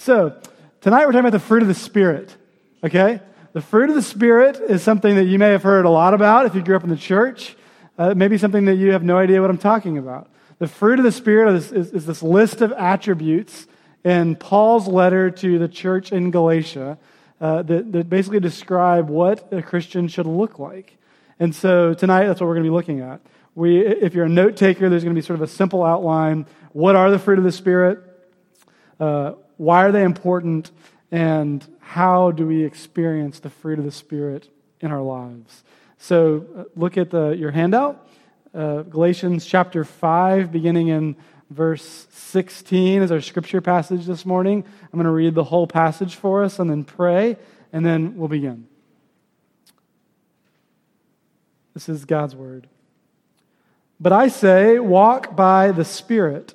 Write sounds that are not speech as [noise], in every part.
So, tonight we're talking about the fruit of the Spirit, okay? The fruit of the Spirit is something that you may have heard a lot about if you grew up in the church. Uh, maybe something that you have no idea what I'm talking about. The fruit of the Spirit is, is, is this list of attributes in Paul's letter to the church in Galatia uh, that, that basically describe what a Christian should look like. And so tonight, that's what we're going to be looking at. We, if you're a note taker, there's going to be sort of a simple outline. What are the fruit of the Spirit? Uh, why are they important? And how do we experience the fruit of the Spirit in our lives? So uh, look at the, your handout, uh, Galatians chapter 5, beginning in verse 16 is our scripture passage this morning. I'm going to read the whole passage for us and then pray, and then we'll begin. This is God's word. But I say, walk by the Spirit,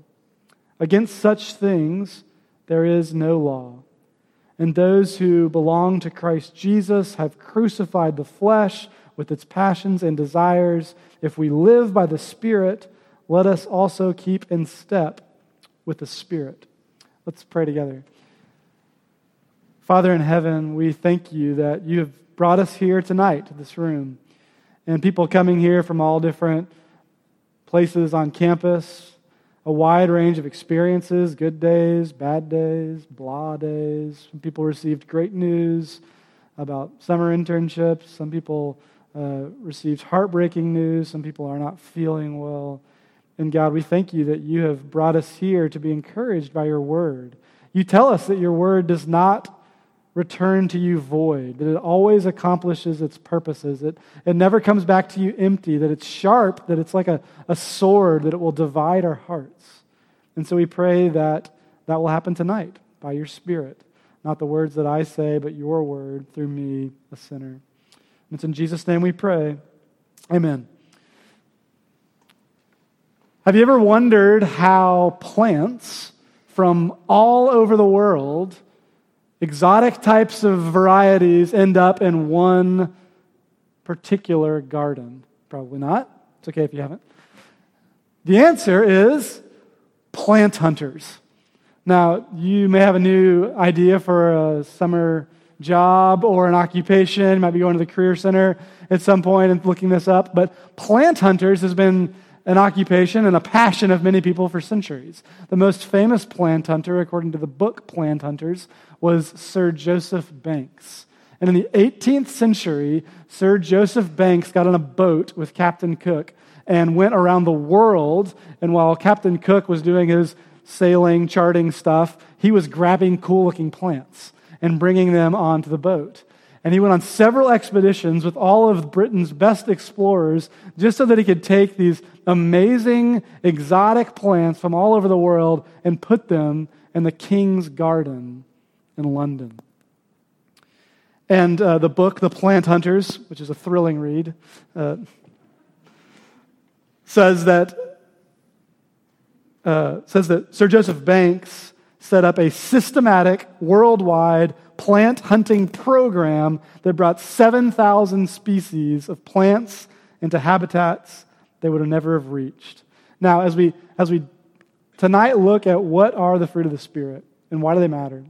Against such things there is no law. And those who belong to Christ Jesus have crucified the flesh with its passions and desires. If we live by the Spirit, let us also keep in step with the Spirit. Let's pray together. Father in heaven, we thank you that you have brought us here tonight to this room. And people coming here from all different places on campus, a wide range of experiences good days, bad days, blah days. Some people received great news about summer internships. Some people uh, received heartbreaking news. Some people are not feeling well. And God, we thank you that you have brought us here to be encouraged by your word. You tell us that your word does not return to you void, that it always accomplishes its purposes. It, it never comes back to you empty, that it's sharp, that it's like a, a sword, that it will divide our hearts. And so we pray that that will happen tonight by your Spirit. Not the words that I say, but your word through me, a sinner. And it's in Jesus' name we pray. Amen. Have you ever wondered how plants from all over the world exotic types of varieties end up in one particular garden? Probably not. It's okay if you haven't. The answer is plant hunters. Now, you may have a new idea for a summer job or an occupation. You might be going to the Career Center at some point and looking this up. But plant hunters has been an occupation and a passion of many people for centuries. The most famous plant hunter, according to the book Plant Hunters, was Sir Joseph Banks. And in the 18th century, Sir Joseph Banks got on a boat with Captain Cook and went around the world. And while Captain Cook was doing his sailing, charting stuff, he was grabbing cool looking plants and bringing them onto the boat. And he went on several expeditions with all of Britain's best explorers just so that he could take these amazing, exotic plants from all over the world and put them in the King's Garden in London. And uh, the book, The Plant Hunters, which is a thrilling read, uh, says that, uh, says that Sir Joseph Banks set up a systematic, worldwide plant hunting program that brought 7,000 species of plants into habitats they would have never have reached. Now, as we, as we tonight look at what are the fruit of the Spirit and why do they matter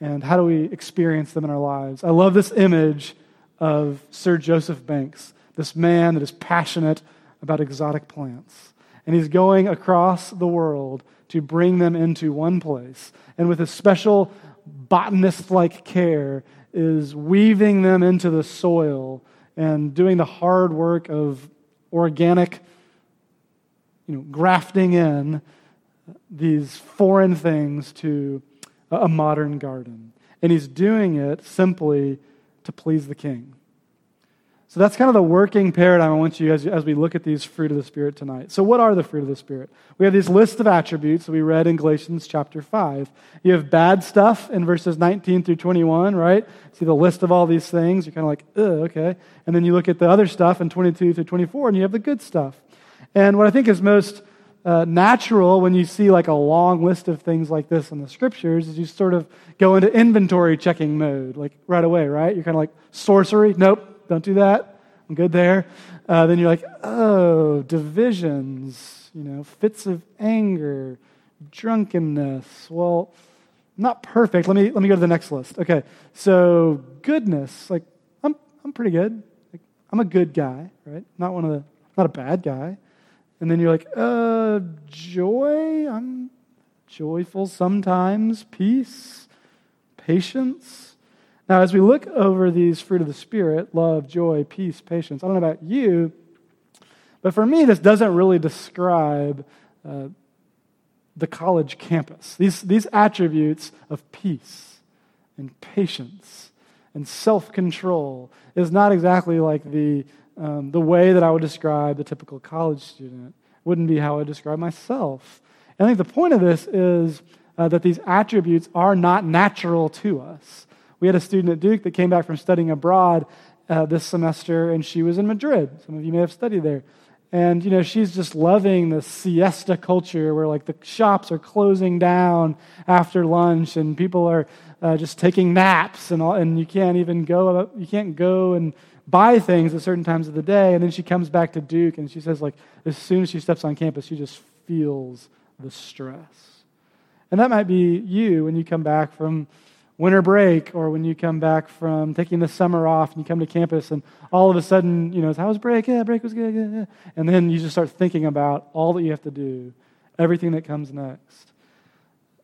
and how do we experience them in our lives, I love this image of Sir Joseph Banks, this man that is passionate about exotic plants. And he's going across the world to bring them into one place. And with a special botanist like care, is weaving them into the soil and doing the hard work of organic you know, grafting in these foreign things to a modern garden. And he's doing it simply to please the king. So that's kind of the working paradigm I want you as, as we look at these fruit of the Spirit tonight. So, what are the fruit of the Spirit? We have these lists of attributes that we read in Galatians chapter 5. You have bad stuff in verses 19 through 21, right? See the list of all these things. You're kind of like, okay. And then you look at the other stuff in 22 through 24, and you have the good stuff. And what I think is most uh, natural when you see like a long list of things like this in the scriptures is you sort of go into inventory checking mode, like right away, right? You're kind of like, sorcery? Nope don't do that. I'm good there. Uh, then you're like, oh, divisions, you know, fits of anger, drunkenness. Well, not perfect. Let me let me go to the next list. Okay, so goodness, like I'm I'm pretty good. Like, I'm a good guy, right? Not one of the not a bad guy. And then you're like, uh, joy. I'm joyful sometimes. Peace, patience. Now, as we look over these fruit of the Spirit love, joy, peace, patience I don't know about you, but for me, this doesn't really describe uh, the college campus. These, these attributes of peace and patience and self control is not exactly like the, um, the way that I would describe the typical college student. Wouldn't be how I describe myself. And I think the point of this is uh, that these attributes are not natural to us. We had a student at Duke that came back from studying abroad uh, this semester, and she was in Madrid. Some of you may have studied there. And, you know, she's just loving the siesta culture where, like, the shops are closing down after lunch and people are uh, just taking naps and, all, and you can't even go, you can't go and buy things at certain times of the day. And then she comes back to Duke and she says, like, as soon as she steps on campus, she just feels the stress. And that might be you when you come back from winter break or when you come back from taking the summer off and you come to campus and all of a sudden, you know, how was break? Yeah, break was good. Yeah. And then you just start thinking about all that you have to do, everything that comes next.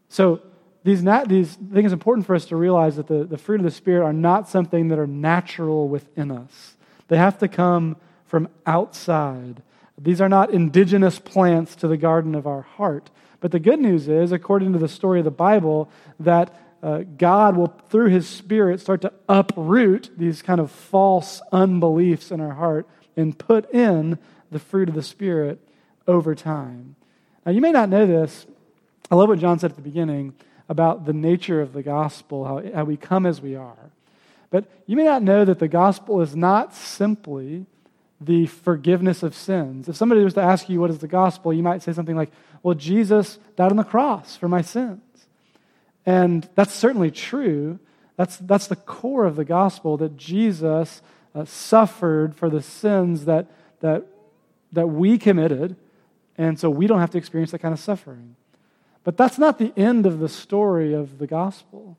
So these, nat- these I think it's important for us to realize that the, the fruit of the Spirit are not something that are natural within us. They have to come from outside. These are not indigenous plants to the garden of our heart. But the good news is, according to the story of the Bible, that uh, God will, through His Spirit, start to uproot these kind of false unbeliefs in our heart and put in the fruit of the Spirit over time. Now, you may not know this. I love what John said at the beginning about the nature of the gospel, how, how we come as we are. But you may not know that the gospel is not simply the forgiveness of sins. If somebody was to ask you what is the gospel, you might say something like, Well, Jesus died on the cross for my sins. And that's certainly true. That's, that's the core of the gospel that Jesus uh, suffered for the sins that, that, that we committed, and so we don't have to experience that kind of suffering. But that's not the end of the story of the gospel.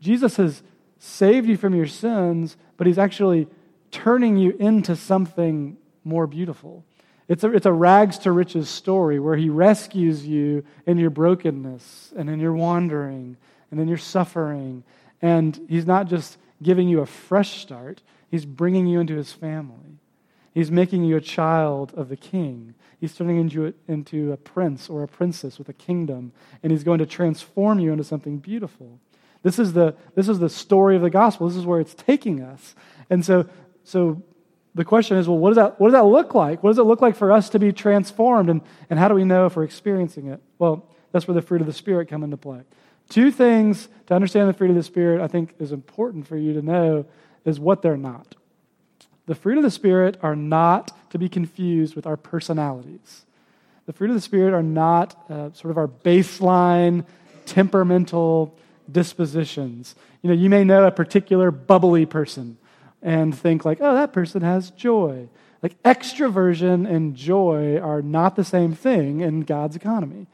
Jesus has saved you from your sins, but he's actually turning you into something more beautiful. It's a, it's a rags to riches story where he rescues you in your brokenness and in your wandering and in your suffering. And he's not just giving you a fresh start, he's bringing you into his family. He's making you a child of the king. He's turning into a, into a prince or a princess with a kingdom, and he's going to transform you into something beautiful. This is the, this is the story of the gospel. This is where it's taking us. And so, so the question is well, what does, that, what does that look like? What does it look like for us to be transformed? And, and how do we know if we're experiencing it? Well, that's where the fruit of the Spirit come into play. Two things to understand the fruit of the Spirit I think is important for you to know is what they're not. The fruit of the Spirit are not to be confused with our personalities. The fruit of the Spirit are not uh, sort of our baseline temperamental dispositions. You know, you may know a particular bubbly person and think like, oh, that person has joy. Like extroversion and joy are not the same thing in God's economy.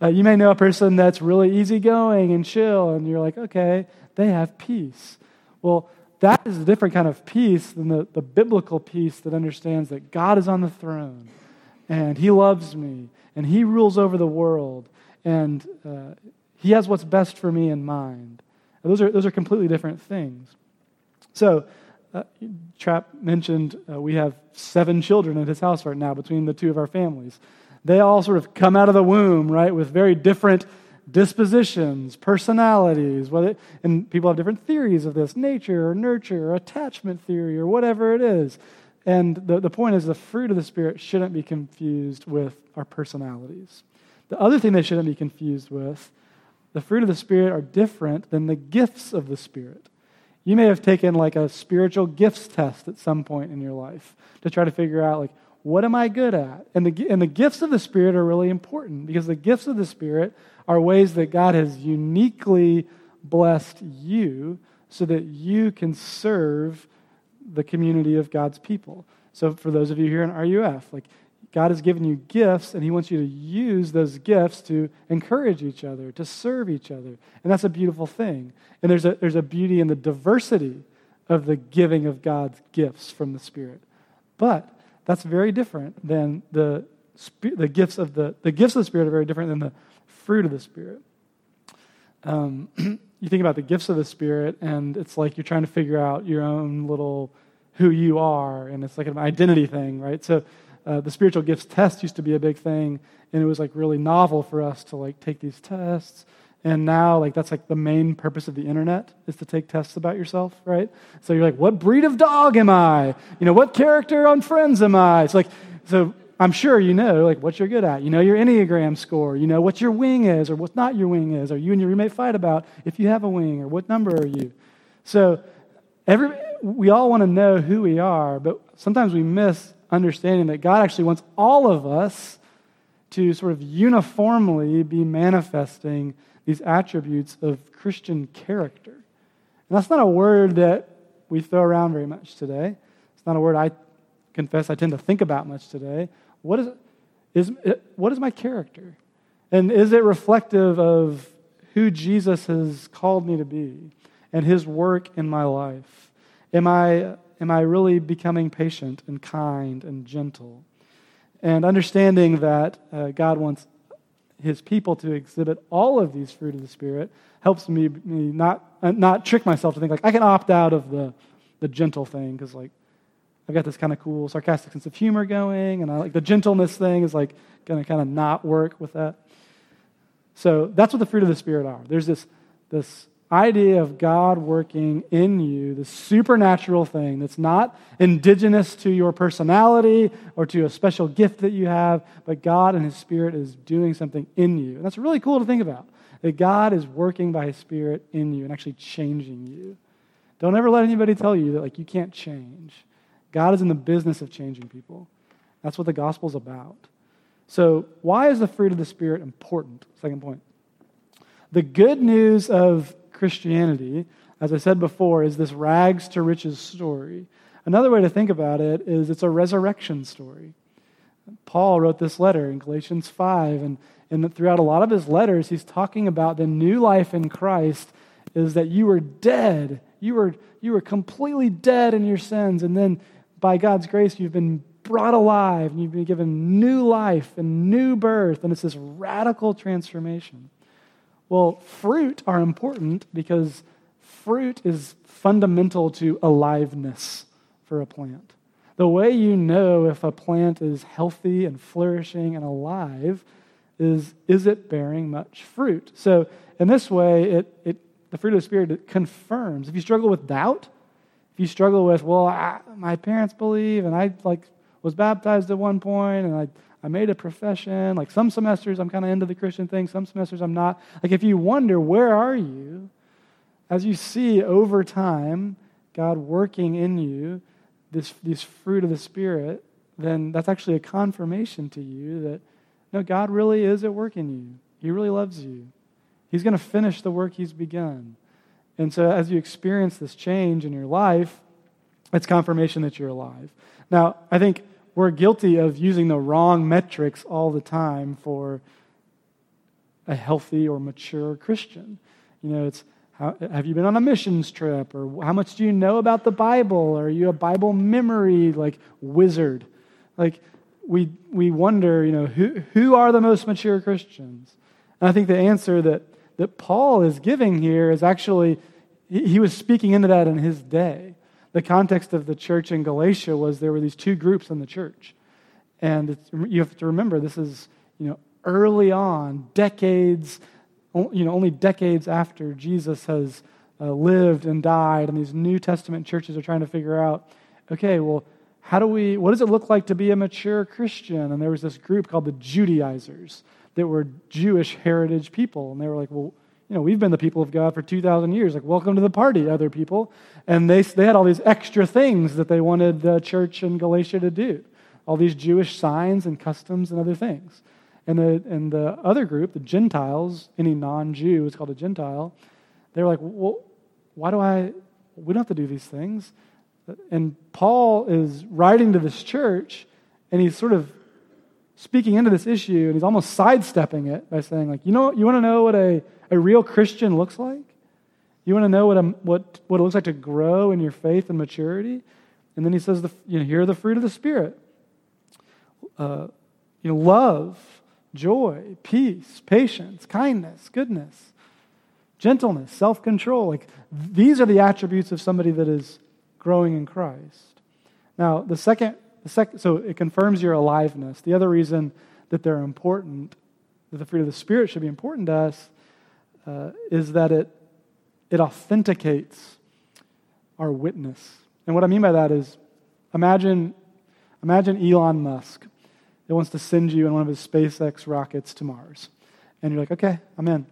Uh, you may know a person that's really easygoing and chill, and you're like, okay, they have peace. Well, that is a different kind of peace than the, the biblical peace that understands that God is on the throne, and He loves me, and He rules over the world, and uh, He has what's best for me in mind. those are, those are completely different things. So, uh, Trap mentioned uh, we have seven children at his house right now between the two of our families. They all sort of come out of the womb, right, with very different dispositions, personalities, whether, and people have different theories of this nature or nurture or attachment theory or whatever it is. And the, the point is, the fruit of the Spirit shouldn't be confused with our personalities. The other thing they shouldn't be confused with, the fruit of the Spirit are different than the gifts of the Spirit. You may have taken like a spiritual gifts test at some point in your life to try to figure out, like, what am I good at? And the, and the gifts of the Spirit are really important because the gifts of the Spirit are ways that God has uniquely blessed you so that you can serve the community of God's people. So, for those of you here in RUF, like God has given you gifts, and He wants you to use those gifts to encourage each other, to serve each other. And that's a beautiful thing. And there's a, there's a beauty in the diversity of the giving of God's gifts from the Spirit. But that's very different than the, the gifts of the, the gifts of the Spirit are very different than the fruit of the Spirit. Um, [clears throat] you think about the gifts of the Spirit, and it's like you're trying to figure out your own little who you are, and it's like an identity thing, right? So uh, the spiritual gifts test used to be a big thing, and it was like really novel for us to like take these tests. And now, like that's like the main purpose of the internet is to take tests about yourself, right? So you're like, what breed of dog am I? You know, what character on Friends am I? It's like, so I'm sure you know like what you're good at. You know your Enneagram score. You know what your wing is or what not your wing is, or you and your roommate fight about if you have a wing or what number are you. So every we all want to know who we are, but sometimes we miss understanding that God actually wants all of us to sort of uniformly be manifesting these attributes of Christian character. And that's not a word that we throw around very much today. It's not a word I confess I tend to think about much today. What is, is what is my character? And is it reflective of who Jesus has called me to be and his work in my life? Am I am I really becoming patient and kind and gentle? And understanding that uh, God wants his people to exhibit all of these fruit of the Spirit helps me, me not, uh, not trick myself to think, like, I can opt out of the, the gentle thing because, like, I've got this kind of cool sarcastic sense of humor going, and I like the gentleness thing is like going to kind of not work with that. So that's what the fruit of the Spirit are. There's this, this idea of God working in you, the supernatural thing that's not indigenous to your personality or to a special gift that you have, but God and His Spirit is doing something in you. And that's really cool to think about. That God is working by His Spirit in you and actually changing you. Don't ever let anybody tell you that like you can't change. God is in the business of changing people. That's what the gospel's about. So, why is the fruit of the Spirit important? Second point. The good news of Christianity, as I said before, is this rags to riches story. Another way to think about it is it's a resurrection story. Paul wrote this letter in Galatians 5, and, and throughout a lot of his letters, he's talking about the new life in Christ is that you were dead. You were, you were completely dead in your sins, and then by God's grace, you've been brought alive, and you've been given new life and new birth, and it's this radical transformation. Well, fruit are important because fruit is fundamental to aliveness for a plant. The way you know if a plant is healthy and flourishing and alive is is it bearing much fruit? So, in this way, it, it, the fruit of the Spirit confirms. If you struggle with doubt, if you struggle with, well, I, my parents believe and I like was baptized at one point and I, I made a profession. Like some semesters, I'm kind of into the Christian thing, some semesters, I'm not. Like if you wonder, where are you? As you see over time, God working in you, this, this fruit of the Spirit, then that's actually a confirmation to you that, no, God really is at work in you. He really loves you. He's going to finish the work He's begun. And so as you experience this change in your life, it's confirmation that you're alive. Now, I think we're guilty of using the wrong metrics all the time for a healthy or mature Christian. You know, it's how, have you been on a missions trip or how much do you know about the Bible? Are you a Bible memory like wizard? Like we we wonder, you know, who who are the most mature Christians? And I think the answer that that Paul is giving here is actually he was speaking into that in his day. The context of the church in Galatia was there were these two groups in the church. And you have to remember, this is, you know, early on, decades, you know, only decades after Jesus has uh, lived and died, and these New Testament churches are trying to figure out, okay, well, how do we, what does it look like to be a mature Christian? And there was this group called the Judaizers that were Jewish heritage people. And they were like, well, you know, we've been the people of God for 2,000 years. Like, welcome to the party, other people. And they, they had all these extra things that they wanted the church in Galatia to do all these Jewish signs and customs and other things. And the, and the other group, the Gentiles, any non Jew is called a Gentile, they were like, well, why do I, we don't have to do these things. And Paul is writing to this church, and he's sort of speaking into this issue, and he's almost sidestepping it by saying, like, you know, you want to know what a, a real Christian looks like? You want to know what, a, what, what it looks like to grow in your faith and maturity? And then he says, the, you know, here are the fruit of the Spirit. Uh, you know, love, joy, peace, patience, kindness, goodness, gentleness, self control. Like, these are the attributes of somebody that is growing in Christ. Now, the second, the so it confirms your aliveness. The other reason that they're important, that the fruit of the Spirit should be important to us, uh, is that it, it authenticates our witness. And what I mean by that is imagine, imagine Elon Musk that wants to send you in one of his SpaceX rockets to Mars. And you're like, okay, I'm in.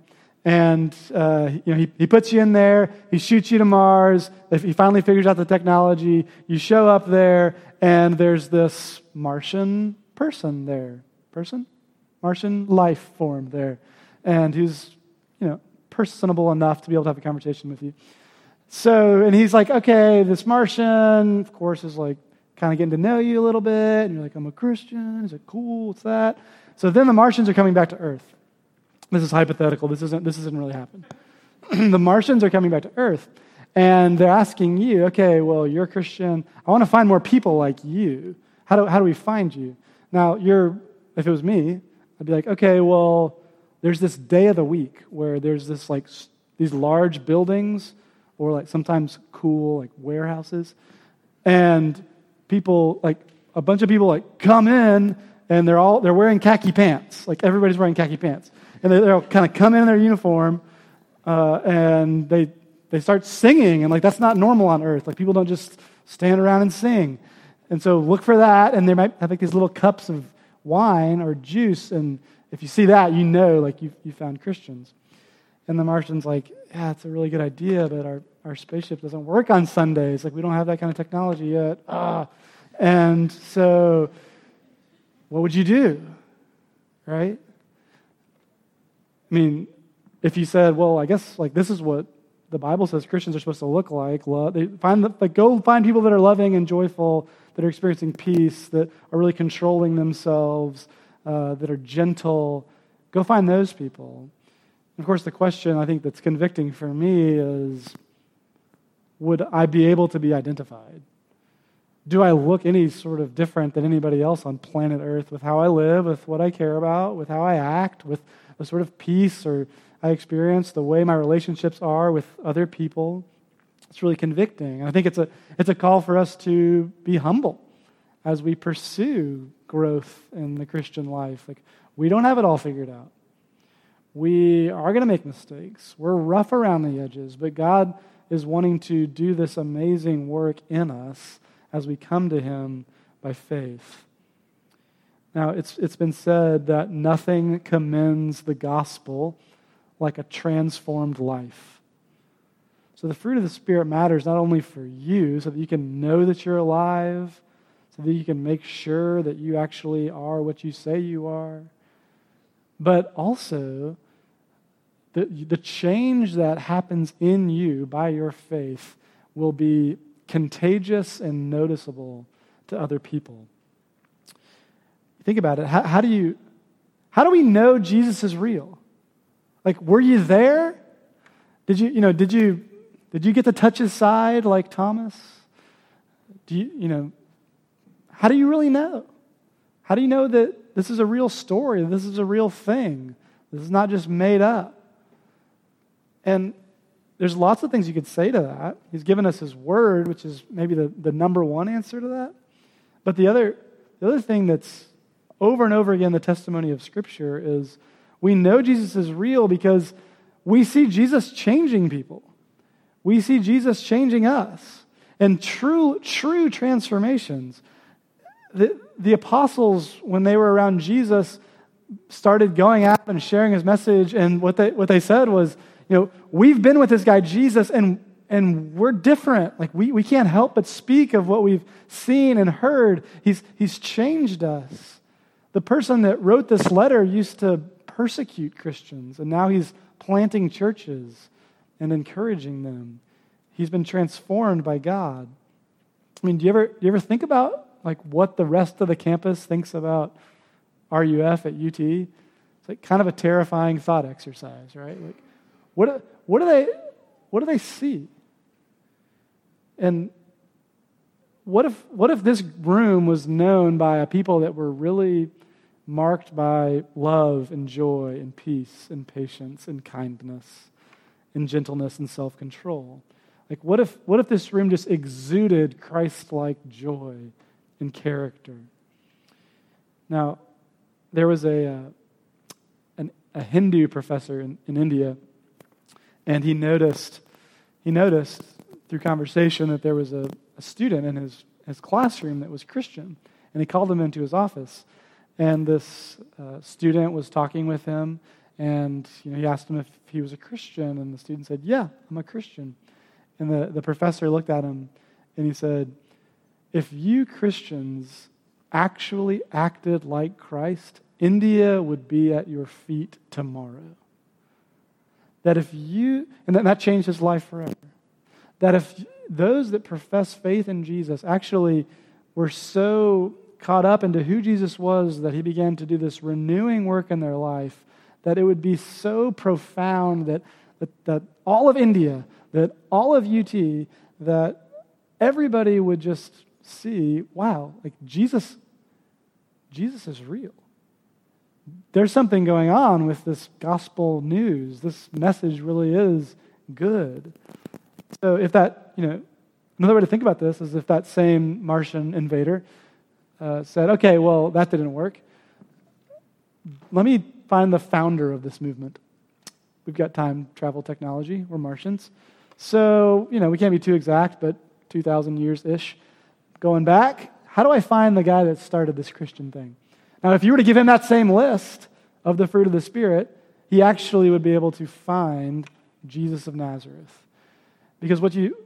And uh, you know, he, he puts you in there, he shoots you to Mars, he finally figures out the technology, you show up there, and there's this Martian person there. Person? Martian life form there. And who's, you know, personable enough to be able to have a conversation with you. So, and he's like, okay, this Martian, of course, is like kind of getting to know you a little bit. And you're like, I'm a Christian. Is it cool? What's that? So then the Martians are coming back to Earth. This is hypothetical. This isn't, this isn't really happen. [clears throat] the Martians are coming back to Earth, and they're asking you, okay, well, you're a Christian. I want to find more people like you. How do, how do we find you? Now, you're, if it was me, I'd be like, okay, well, there's this day of the week where there's this like these large buildings or like sometimes cool like warehouses and people like a bunch of people like come in and they're all they're wearing khaki pants like everybody's wearing khaki pants and they, will kind of come in, in their uniform uh, and they, they start singing. And like, that's not normal on earth. Like, people don't just stand around and sing. And so look for that. And they might have like these little cups of wine or juice. And if you see that, you know, like, you, you found Christians. And the Martian's like, yeah, it's a really good idea, but our, our spaceship doesn't work on Sundays. Like, we don't have that kind of technology yet. Ah. And so, what would you do? Right? I mean, if you said, well, I guess like this is what the Bible says Christians are supposed to look like, they find the, like go find people that are loving and joyful, that are experiencing peace, that are really controlling themselves, uh, that are gentle. Go find those people. of course, the question I think that's convicting for me is would I be able to be identified? Do I look any sort of different than anybody else on planet Earth with how I live, with what I care about, with how I act, with the sort of peace or I experience, the way my relationships are with other people. It's really convicting. And I think it's a, it's a call for us to be humble as we pursue growth in the Christian life. Like, we don't have it all figured out. We are going to make mistakes. We're rough around the edges, but God is wanting to do this amazing work in us as we come to Him by faith. Now, it's, it's been said that nothing commends the gospel like a transformed life. So, the fruit of the Spirit matters not only for you, so that you can know that you're alive, so that you can make sure that you actually are what you say you are, but also the, the change that happens in you by your faith will be contagious and noticeable to other people. Think about it. How, how, do you how do we know Jesus is real? Like, were you there? Did you, you know, did you did you get to touch his side like Thomas? Do you, you know, how do you really know? How do you know that this is a real story? This is a real thing. This is not just made up. And there's lots of things you could say to that. He's given us his word, which is maybe the, the number one answer to that. But the other, the other thing that's over and over again the testimony of Scripture is we know Jesus is real because we see Jesus changing people. We see Jesus changing us. And true, true transformations. The, the apostles, when they were around Jesus, started going out and sharing his message. And what they, what they said was, you know, we've been with this guy Jesus and, and we're different. Like we, we can't help but speak of what we've seen and heard. He's, he's changed us. The person that wrote this letter used to persecute Christians, and now he's planting churches and encouraging them. He's been transformed by God. I mean, do you ever, do you ever think about like what the rest of the campus thinks about RUF at UT? It's like kind of a terrifying thought exercise, right? Like, what, what, do they, what do they see? And what if, what if this room was known by a people that were really marked by love and joy and peace and patience and kindness and gentleness and self control? Like, what if, what if this room just exuded Christ like joy and character? Now, there was a, uh, an, a Hindu professor in, in India and he noticed, he noticed through conversation that there was a, a student in his, his classroom that was Christian. And he called him into his office. And this uh, student was talking with him. And you know, he asked him if he was a Christian. And the student said, Yeah, I'm a Christian. And the, the professor looked at him and he said, If you Christians actually acted like Christ, India would be at your feet tomorrow. That if you, and that, that changed his life forever. That if those that profess faith in Jesus actually were so caught up into who Jesus was that he began to do this renewing work in their life, that it would be so profound that, that, that all of India, that all of UT, that everybody would just see, wow, like Jesus, Jesus is real there's something going on with this gospel news. This message really is good. So, if that, you know, another way to think about this is if that same Martian invader uh, said, okay, well, that didn't work. Let me find the founder of this movement. We've got time travel technology. We're Martians. So, you know, we can't be too exact, but 2,000 years ish. Going back, how do I find the guy that started this Christian thing? Now, if you were to give him that same list of the fruit of the Spirit, he actually would be able to find Jesus of Nazareth. Because what you,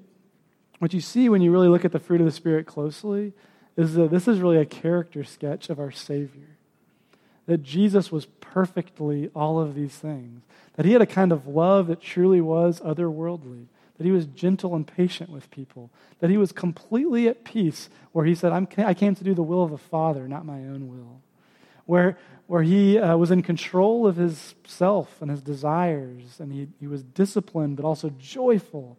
what you see when you really look at the fruit of the Spirit closely is that this is really a character sketch of our Savior. That Jesus was perfectly all of these things. That he had a kind of love that truly was otherworldly. That he was gentle and patient with people. That he was completely at peace, where he said, i came to do the will of the Father, not my own will where, where he uh, was in control of his self and his desires, and he, he was disciplined but also joyful.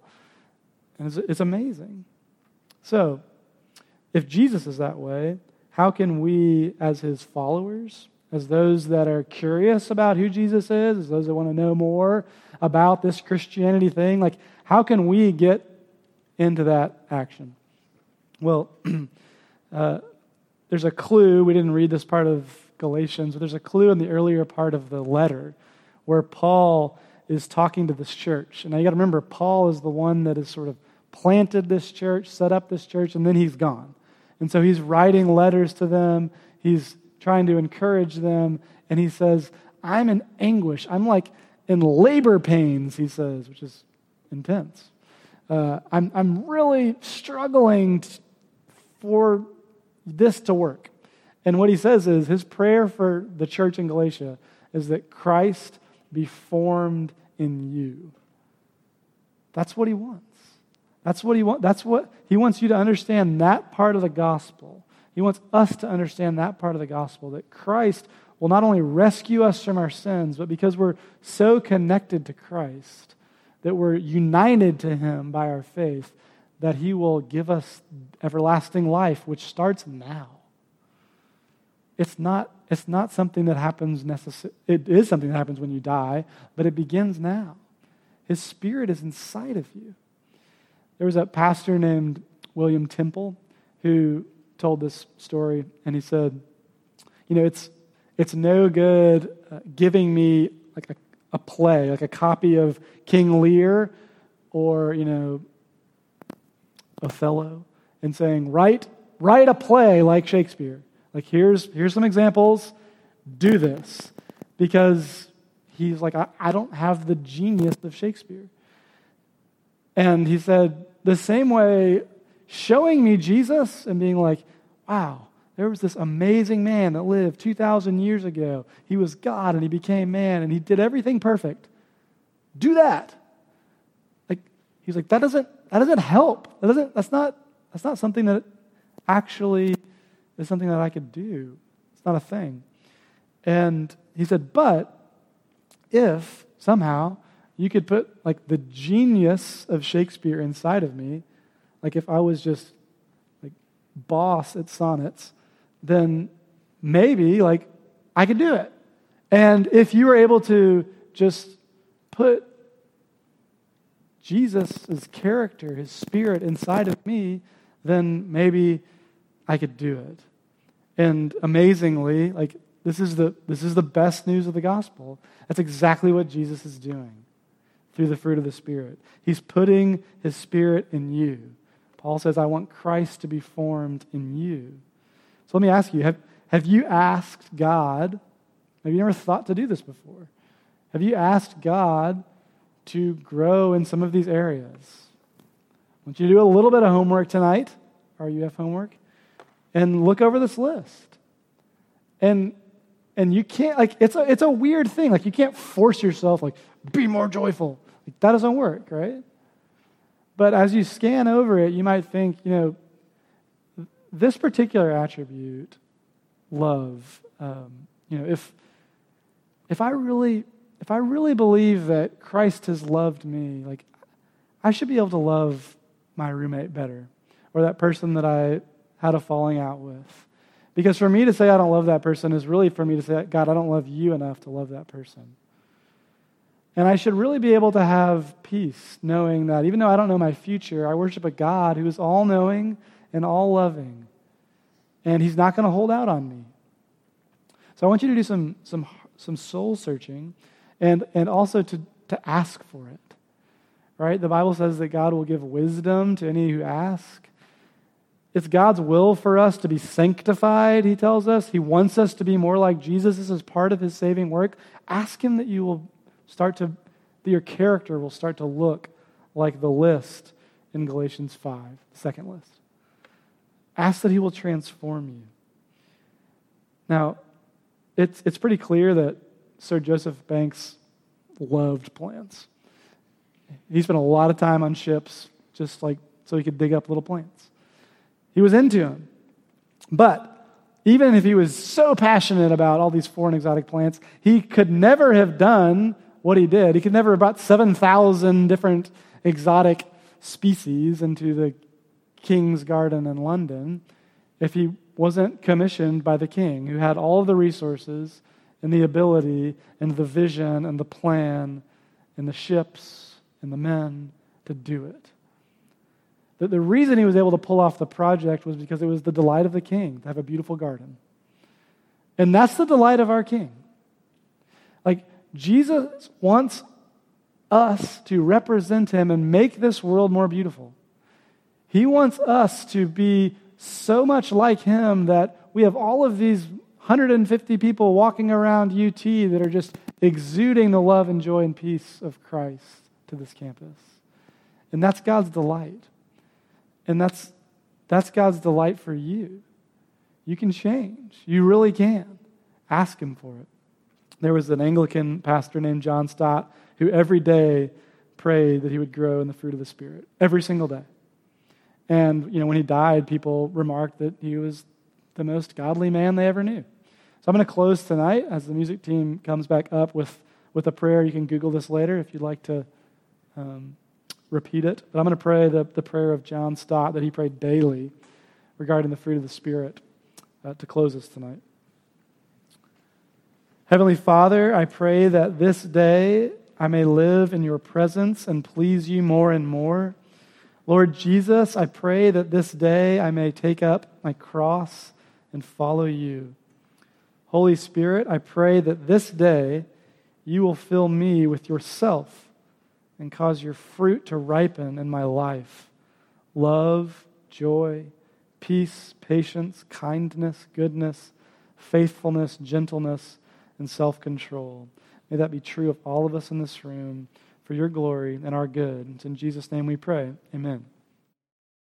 And it's, it's amazing. So, if Jesus is that way, how can we, as his followers, as those that are curious about who Jesus is, as those that want to know more about this Christianity thing, like, how can we get into that action? Well, [clears throat] uh, there's a clue. We didn't read this part of Galatians, but there's a clue in the earlier part of the letter where Paul is talking to this church. And now you got to remember, Paul is the one that has sort of planted this church, set up this church, and then he's gone. And so he's writing letters to them, he's trying to encourage them, and he says, I'm in anguish. I'm like in labor pains, he says, which is intense. Uh, I'm, I'm really struggling for this to work. And what he says is his prayer for the church in Galatia is that Christ be formed in you. That's what he wants. That's what he wants. That's what he wants you to understand that part of the gospel. He wants us to understand that part of the gospel that Christ will not only rescue us from our sins, but because we're so connected to Christ, that we're united to him by our faith, that he will give us everlasting life, which starts now. It's not, it's not something that happens necessarily, it is something that happens when you die, but it begins now. His Spirit is inside of you. There was a pastor named William Temple who told this story, and he said, You know, it's, it's no good uh, giving me like a, a play, like a copy of King Lear or, you know, Othello, and saying, Write, write a play like Shakespeare. Like, here's, here's some examples, do this. Because he's like, I, I don't have the genius of Shakespeare. And he said, the same way, showing me Jesus and being like, wow, there was this amazing man that lived 2,000 years ago. He was God and he became man and he did everything perfect. Do that. Like, he's like, that doesn't, that doesn't help. That doesn't, that's, not, that's not something that actually is something that I could do. It's not a thing. And he said, but if somehow you could put like the genius of Shakespeare inside of me, like if I was just like boss at sonnets, then maybe like I could do it. And if you were able to just put Jesus' character, his spirit inside of me, then maybe I could do it. And amazingly, like this is the this is the best news of the gospel. That's exactly what Jesus is doing through the fruit of the Spirit. He's putting His Spirit in you. Paul says, I want Christ to be formed in you. So let me ask you have, have you asked God? Have you never thought to do this before? Have you asked God to grow in some of these areas? I want you to do a little bit of homework tonight, RUF homework, and look over this list. And and you can't like it's a it's a weird thing. Like you can't force yourself like be more joyful. That doesn't work, right? But as you scan over it, you might think, you know, this particular attribute, love, um, you know, if if I really if I really believe that Christ has loved me, like I should be able to love my roommate better, or that person that I had a falling out with. Because for me to say I don't love that person is really for me to say, God, I don't love you enough to love that person. And I should really be able to have peace knowing that even though I don't know my future, I worship a God who is all knowing and all loving. And He's not going to hold out on me. So I want you to do some, some, some soul searching and, and also to, to ask for it. Right? The Bible says that God will give wisdom to any who ask. It's God's will for us to be sanctified, he tells us. He wants us to be more like Jesus. This is part of his saving work. Ask him that you will start to, your character will start to look like the list in Galatians 5, the second list. Ask that he will transform you. Now, it's, it's pretty clear that Sir Joseph Banks loved plants. He spent a lot of time on ships just like so he could dig up little plants. He was into them. But even if he was so passionate about all these foreign exotic plants, he could never have done what he did. He could never have brought 7,000 different exotic species into the king's garden in London if he wasn't commissioned by the king, who had all the resources and the ability and the vision and the plan and the ships and the men to do it. That the reason he was able to pull off the project was because it was the delight of the king to have a beautiful garden. And that's the delight of our king. Like, Jesus wants us to represent him and make this world more beautiful. He wants us to be so much like him that we have all of these 150 people walking around UT that are just exuding the love and joy and peace of Christ to this campus. And that's God's delight. And that's, that's God's delight for you. You can change. You really can. Ask Him for it. There was an Anglican pastor named John Stott who every day prayed that he would grow in the fruit of the Spirit, every single day. And, you know, when he died, people remarked that he was the most godly man they ever knew. So I'm going to close tonight as the music team comes back up with, with a prayer. You can Google this later if you'd like to um, repeat it. But I'm going to pray the, the prayer of John Stott that he prayed daily regarding the fruit of the Spirit uh, to close us tonight. Heavenly Father, I pray that this day I may live in your presence and please you more and more. Lord Jesus, I pray that this day I may take up my cross and follow you. Holy Spirit, I pray that this day you will fill me with yourself and cause your fruit to ripen in my life love, joy, peace, patience, kindness, goodness, faithfulness, gentleness, and self control. May that be true of all of us in this room for your glory and our good. It's in Jesus' name we pray. Amen.